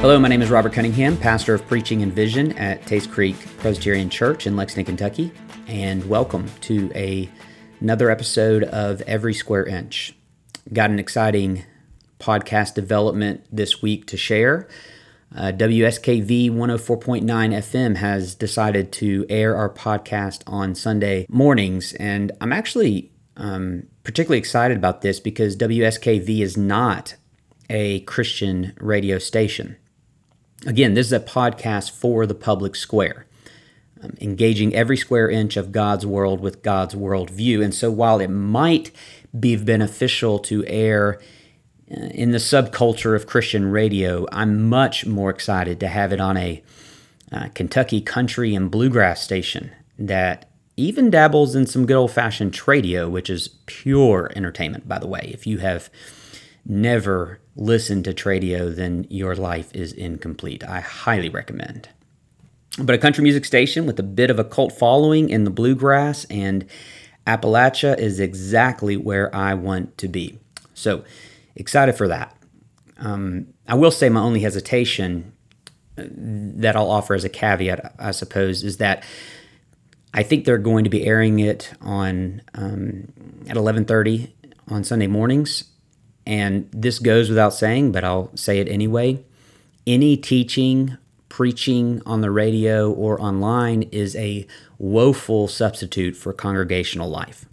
Hello, my name is Robert Cunningham, pastor of preaching and vision at Tates Creek Presbyterian Church in Lexington, Kentucky, and welcome to a, another episode of Every Square Inch. Got an exciting podcast development this week to share. Uh, WSKV 104.9 FM has decided to air our podcast on Sunday mornings, and I'm actually um, particularly excited about this because WSKV is not a Christian radio station. Again, this is a podcast for the public square, um, engaging every square inch of God's world with God's worldview. And so, while it might be beneficial to air uh, in the subculture of Christian radio, I'm much more excited to have it on a uh, Kentucky country and bluegrass station that even dabbles in some good old fashioned tradio, which is pure entertainment, by the way. If you have never listened to tradio, then your life is incomplete. I highly recommend. But a country music station with a bit of a cult following in the bluegrass and Appalachia is exactly where I want to be. So excited for that. Um, I will say my only hesitation uh, that I'll offer as a caveat, I suppose, is that I think they're going to be airing it on um, at 11:30 on Sunday mornings, and this goes without saying, but I'll say it anyway. Any teaching, preaching on the radio or online is a woeful substitute for congregational life.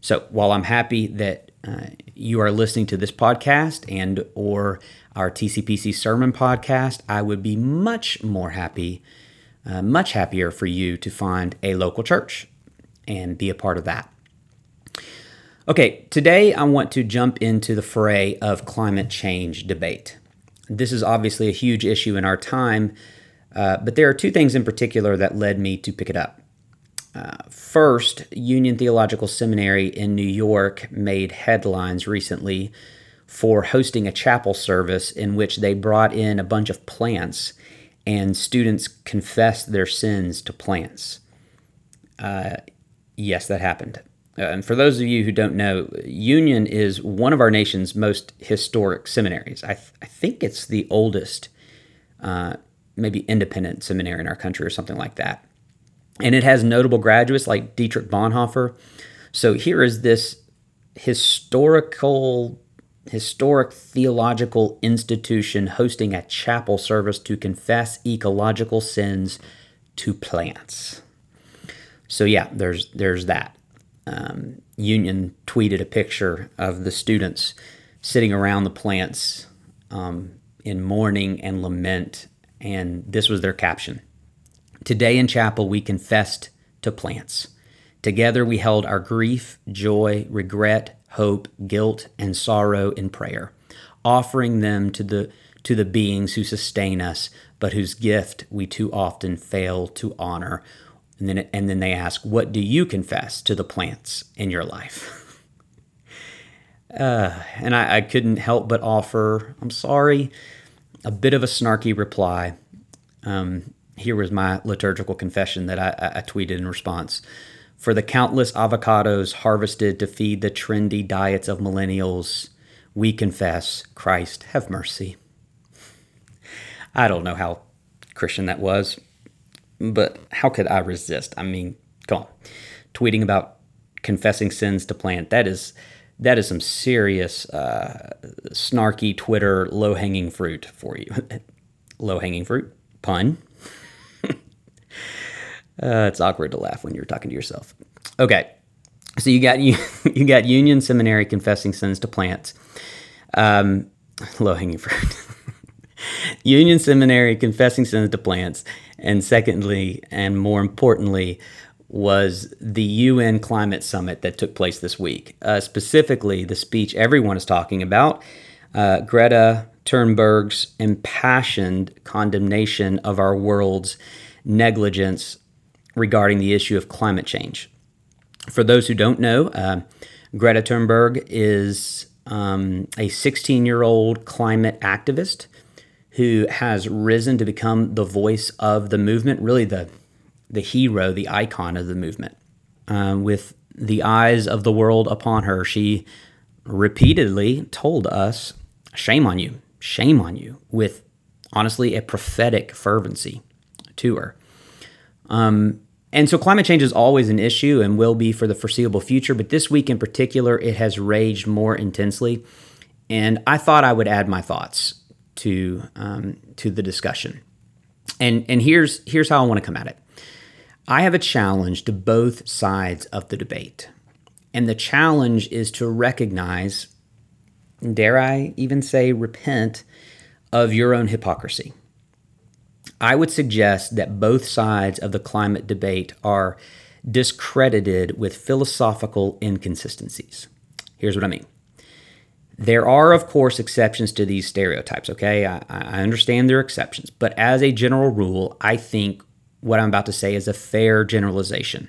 So while I'm happy that uh, you are listening to this podcast and or our TCPC sermon podcast, I would be much more happy uh, much happier for you to find a local church and be a part of that. Okay, today I want to jump into the fray of climate change debate. This is obviously a huge issue in our time, uh, but there are two things in particular that led me to pick it up. Uh, first, Union Theological Seminary in New York made headlines recently for hosting a chapel service in which they brought in a bunch of plants and students confessed their sins to plants. Uh, yes, that happened. Uh, and for those of you who don't know, Union is one of our nation's most historic seminaries. I, th- I think it's the oldest, uh, maybe independent seminary in our country or something like that. And it has notable graduates like Dietrich Bonhoeffer. So here is this historical historic theological institution hosting a chapel service to confess ecological sins to plants. So yeah, there's there's that. Um, Union tweeted a picture of the students sitting around the plants um, in mourning and lament, and this was their caption: "Today in chapel we confessed to plants. Together we held our grief, joy, regret, hope, guilt, and sorrow in prayer, offering them to the to the beings who sustain us, but whose gift we too often fail to honor. And then, and then they ask, What do you confess to the plants in your life? uh, and I, I couldn't help but offer, I'm sorry, a bit of a snarky reply. Um, here was my liturgical confession that I, I tweeted in response for the countless avocados harvested to feed the trendy diets of millennials, we confess, Christ, have mercy. I don't know how Christian that was, but how could I resist? I mean, come on. Tweeting about confessing sins to plant, that is that is some serious uh, snarky Twitter low hanging fruit for you. low hanging fruit pun. Uh, it's awkward to laugh when you're talking to yourself. Okay, so you got you you got Union Seminary confessing sins to plants. Um, low hanging fruit. Union Seminary confessing sins to plants, and secondly, and more importantly, was the UN Climate Summit that took place this week. Uh, specifically, the speech everyone is talking about, uh, Greta Thunberg's impassioned condemnation of our world's negligence regarding the issue of climate change. For those who don't know, uh, Greta Thunberg is um, a 16 year old climate activist who has risen to become the voice of the movement, really the, the hero, the icon of the movement. Uh, with the eyes of the world upon her, she repeatedly told us, Shame on you, shame on you, with honestly, a prophetic fervency to her. Um, and so climate change is always an issue and will be for the foreseeable future, but this week in particular, it has raged more intensely. And I thought I would add my thoughts to um, to the discussion. And and here's here's how I want to come at it. I have a challenge to both sides of the debate. And the challenge is to recognize, dare I even say, repent of your own hypocrisy. I would suggest that both sides of the climate debate are discredited with philosophical inconsistencies. Here's what I mean. There are, of course, exceptions to these stereotypes, okay? I, I, understand there are exceptions, but as a general rule, I think what I'm about to say is a fair generalization.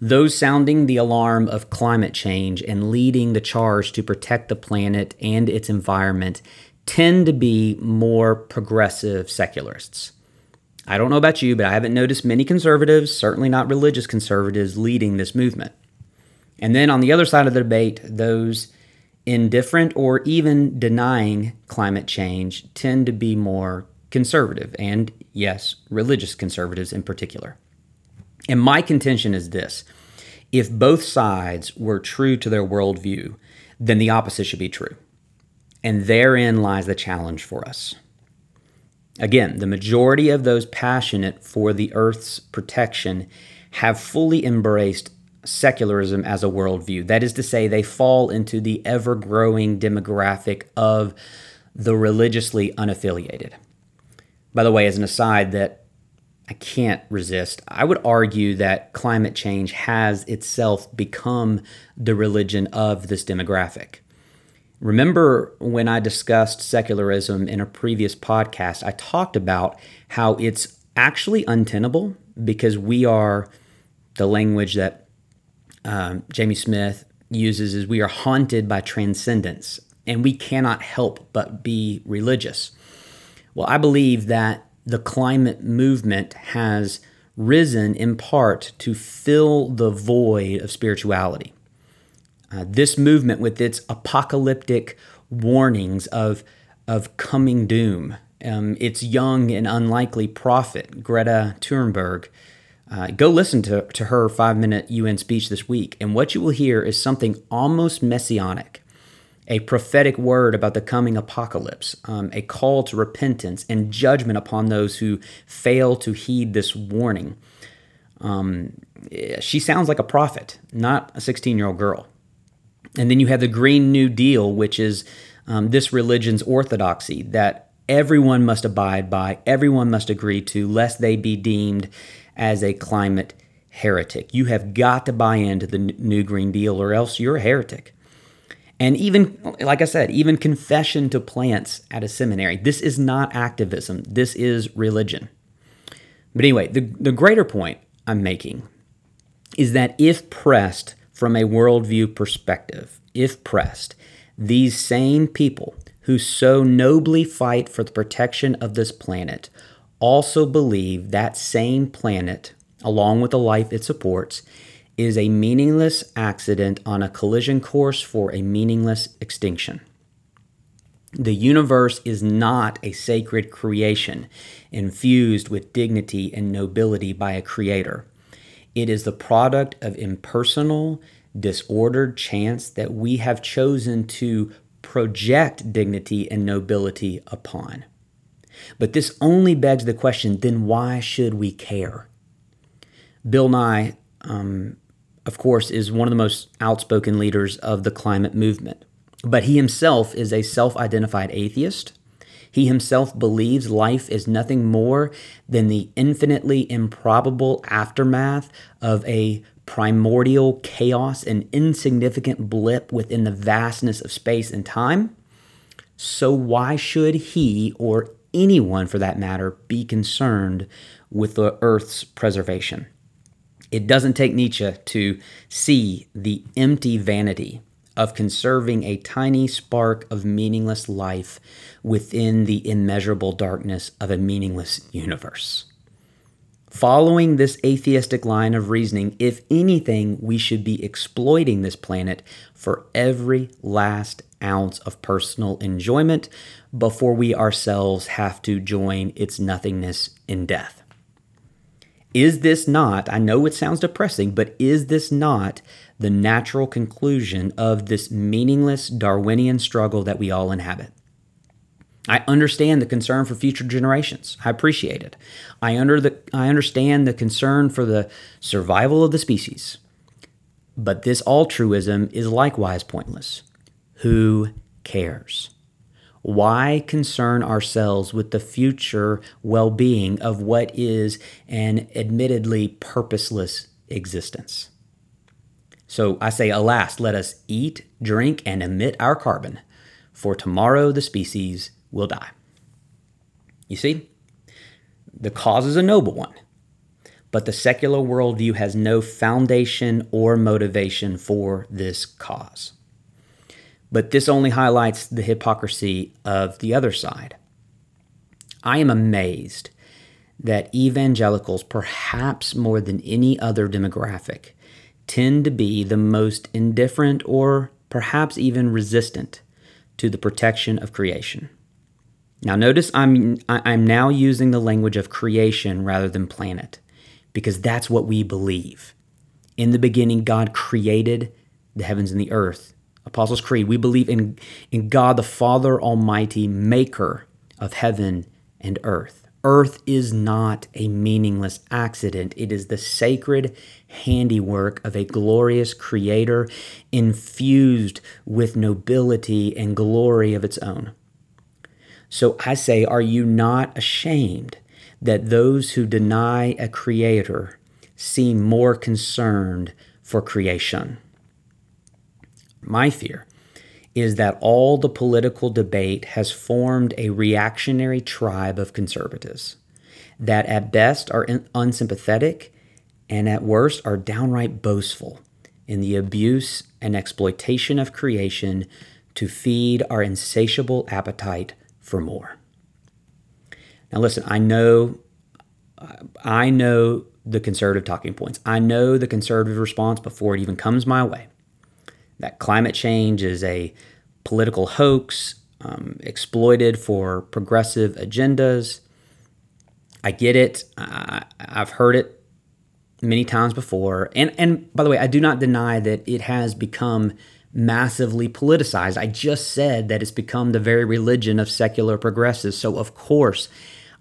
Those sounding the alarm of climate change and leading the charge to protect the planet and its environment tend to be more progressive secularists. I don't know about you, but I haven't noticed many conservatives, certainly not religious conservatives, leading this movement. And then on the other side of the debate, those indifferent or even denying climate change tend to be more conservative, and yes, religious conservatives in particular. And my contention is this if both sides were true to their worldview, then the opposite should be true. And therein lies the challenge for us. Again, the majority of those passionate for the Earth's protection have fully embraced secularism as a worldview. That is to say, they fall into the ever growing demographic of the religiously unaffiliated. By the way, as an aside, that I can't resist, I would argue that climate change has itself become the religion of this demographic. Remember when I discussed secularism in a previous podcast, I talked about how it's actually untenable because we are the language that um, Jamie Smith uses is we are haunted by transcendence and we cannot help but be religious. Well, I believe that the climate movement has risen in part to fill the void of spirituality. Uh, this movement, with its apocalyptic warnings of, of coming doom, um, its young and unlikely prophet, Greta Thunberg, uh, go listen to, to her five minute UN speech this week, and what you will hear is something almost messianic a prophetic word about the coming apocalypse, um, a call to repentance and judgment upon those who fail to heed this warning. Um, she sounds like a prophet, not a 16 year old girl. And then you have the Green New Deal, which is um, this religion's orthodoxy that everyone must abide by, everyone must agree to, lest they be deemed as a climate heretic. You have got to buy into the new Green Deal or else you're a heretic. And even, like I said, even confession to plants at a seminary. This is not activism, this is religion. But anyway, the, the greater point I'm making is that if pressed from a worldview perspective, if pressed, these same people who so nobly fight for the protection of this planet also believe that same planet, along with the life it supports, is a meaningless accident on a collision course for a meaningless extinction. The universe is not a sacred creation infused with dignity and nobility by a creator. It is the product of impersonal, disordered chance that we have chosen to project dignity and nobility upon. But this only begs the question then why should we care? Bill Nye, um, of course, is one of the most outspoken leaders of the climate movement. But he himself is a self identified atheist. He himself believes life is nothing more than the infinitely improbable aftermath of a primordial chaos, an insignificant blip within the vastness of space and time. So, why should he or anyone for that matter be concerned with the earth's preservation. It doesn't take Nietzsche to see the empty vanity of conserving a tiny spark of meaningless life within the immeasurable darkness of a meaningless universe. Following this atheistic line of reasoning, if anything, we should be exploiting this planet for every last ounce of personal enjoyment before we ourselves have to join its nothingness in death. Is this not, I know it sounds depressing, but is this not the natural conclusion of this meaningless Darwinian struggle that we all inhabit? I understand the concern for future generations. I appreciate it. I under the I understand the concern for the survival of the species. But this altruism is likewise pointless. Who cares? Why concern ourselves with the future well being of what is an admittedly purposeless existence? So I say, alas, let us eat, drink, and emit our carbon, for tomorrow the species will die. You see, the cause is a noble one, but the secular worldview has no foundation or motivation for this cause. But this only highlights the hypocrisy of the other side. I am amazed that evangelicals, perhaps more than any other demographic, tend to be the most indifferent or perhaps even resistant to the protection of creation. Now, notice I'm, I'm now using the language of creation rather than planet because that's what we believe. In the beginning, God created the heavens and the earth. Apostles' Creed, we believe in, in God the Father Almighty, maker of heaven and earth. Earth is not a meaningless accident. It is the sacred handiwork of a glorious creator infused with nobility and glory of its own. So I say, are you not ashamed that those who deny a creator seem more concerned for creation? My fear is that all the political debate has formed a reactionary tribe of conservatives that at best are unsympathetic and at worst are downright boastful in the abuse and exploitation of creation to feed our insatiable appetite for more. Now, listen, I know, I know the conservative talking points. I know the conservative response before it even comes my way. That climate change is a political hoax um, exploited for progressive agendas. I get it. I, I've heard it many times before. And, and by the way, I do not deny that it has become massively politicized. I just said that it's become the very religion of secular progressives. So of course,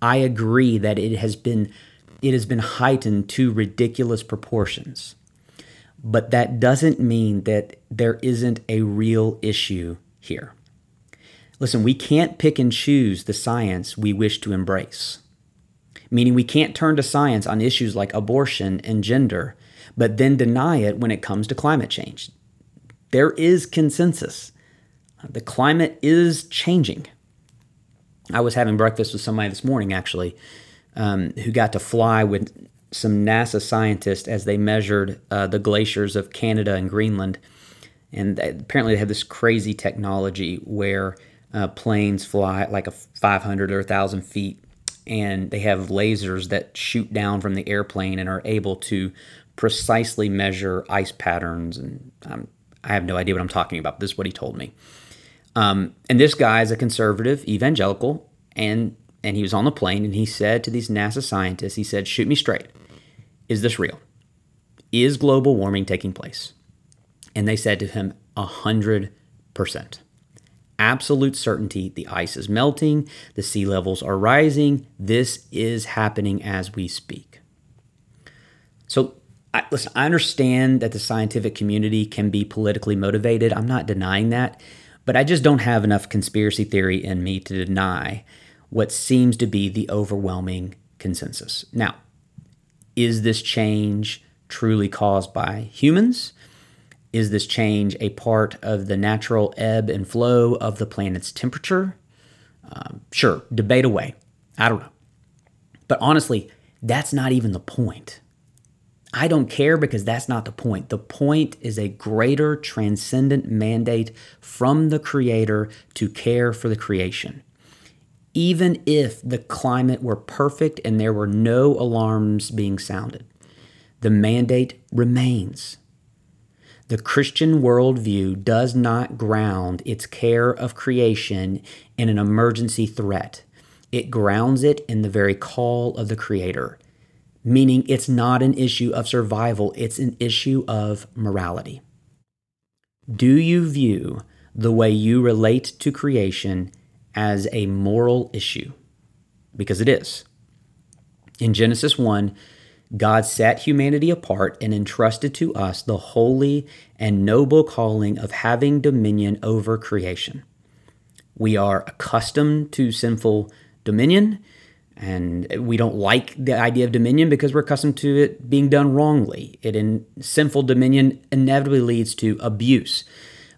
I agree that it has been it has been heightened to ridiculous proportions. But that doesn't mean that there isn't a real issue here. Listen, we can't pick and choose the science we wish to embrace. Meaning, we can't turn to science on issues like abortion and gender, but then deny it when it comes to climate change there is consensus. The climate is changing. I was having breakfast with somebody this morning, actually, um, who got to fly with some NASA scientists as they measured uh, the glaciers of Canada and Greenland. And apparently, they have this crazy technology where uh, planes fly like a 500 or 1,000 feet, and they have lasers that shoot down from the airplane and are able to precisely measure ice patterns. And um, I have no idea what I'm talking about. This is what he told me. Um, and this guy is a conservative evangelical, and and he was on the plane, and he said to these NASA scientists, he said, "Shoot me straight. Is this real? Is global warming taking place?" And they said to him, "A hundred percent." Absolute certainty the ice is melting, the sea levels are rising. This is happening as we speak. So I, listen, I understand that the scientific community can be politically motivated. I'm not denying that, but I just don't have enough conspiracy theory in me to deny what seems to be the overwhelming consensus. Now, is this change truly caused by humans? Is this change a part of the natural ebb and flow of the planet's temperature? Um, sure, debate away. I don't know. But honestly, that's not even the point. I don't care because that's not the point. The point is a greater transcendent mandate from the Creator to care for the creation. Even if the climate were perfect and there were no alarms being sounded. The mandate remains. The Christian worldview does not ground its care of creation in an emergency threat. It grounds it in the very call of the Creator, meaning it's not an issue of survival, it's an issue of morality. Do you view the way you relate to creation as a moral issue? Because it is. In Genesis 1, God set humanity apart and entrusted to us the holy and noble calling of having dominion over creation. We are accustomed to sinful dominion, and we don't like the idea of dominion because we're accustomed to it being done wrongly. It in sinful dominion inevitably leads to abuse.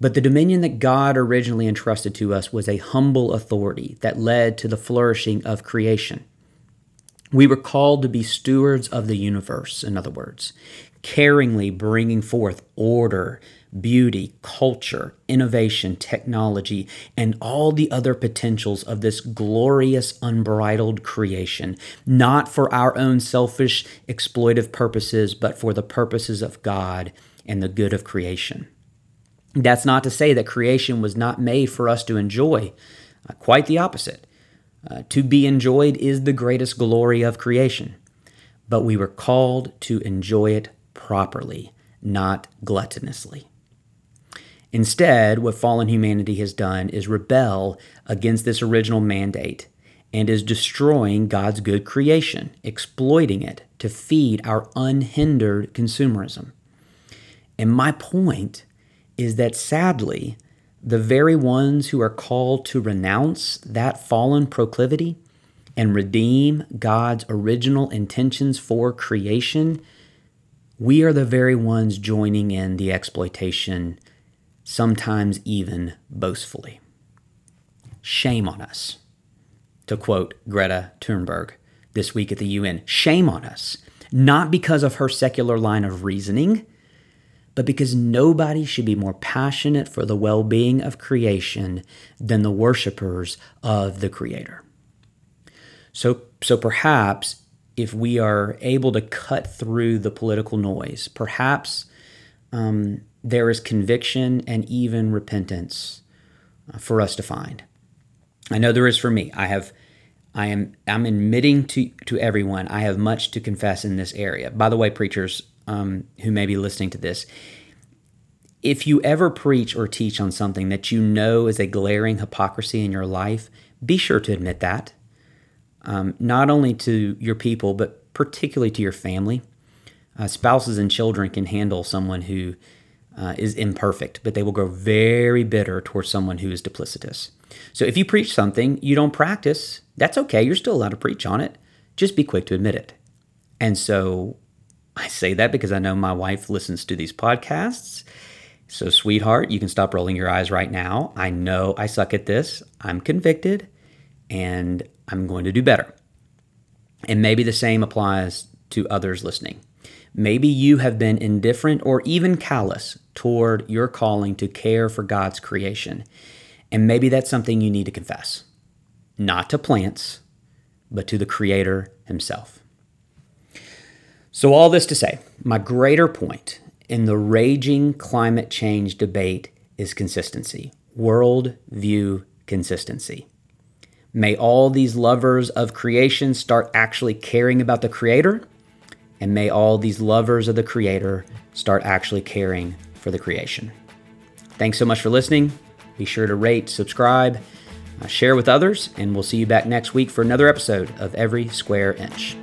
But the dominion that God originally entrusted to us was a humble authority that led to the flourishing of creation. We were called to be stewards of the universe, in other words, caringly bringing forth order, beauty, culture, innovation, technology, and all the other potentials of this glorious, unbridled creation, not for our own selfish, exploitive purposes, but for the purposes of God and the good of creation. That's not to say that creation was not made for us to enjoy, uh, quite the opposite. Uh, to be enjoyed is the greatest glory of creation, but we were called to enjoy it properly, not gluttonously. Instead, what fallen humanity has done is rebel against this original mandate and is destroying God's good creation, exploiting it to feed our unhindered consumerism. And my point is that sadly, the very ones who are called to renounce that fallen proclivity and redeem God's original intentions for creation, we are the very ones joining in the exploitation, sometimes even boastfully. Shame on us. To quote Greta Thunberg this week at the UN, shame on us, not because of her secular line of reasoning but because nobody should be more passionate for the well being of creation than the worshipers of the Creator. So, so perhaps if we are able to cut through the political noise, perhaps um, there is conviction and even repentance uh, for us to find. I know there is for me. I have. I am I'm admitting to to everyone I have much to confess in this area. By the way, preachers, um, who may be listening to this, if you ever preach or teach on something that you know is a glaring hypocrisy in your life, be sure to admit that, um, not only to your people, but particularly to your family. Uh, spouses and children can handle someone who uh, is imperfect, but they will grow very bitter towards someone who is duplicitous. So if you preach something you don't practice, that's okay. You're still allowed to preach on it. Just be quick to admit it. And so I say that because I know my wife listens to these podcasts. So, sweetheart, you can stop rolling your eyes right now. I know I suck at this. I'm convicted and I'm going to do better. And maybe the same applies to others listening. Maybe you have been indifferent or even callous toward your calling to care for God's creation. And maybe that's something you need to confess, not to plants, but to the Creator Himself. So, all this to say, my greater point in the raging climate change debate is consistency, world view consistency. May all these lovers of creation start actually caring about the Creator, and may all these lovers of the Creator start actually caring for the creation. Thanks so much for listening. Be sure to rate, subscribe, uh, share with others, and we'll see you back next week for another episode of Every Square Inch.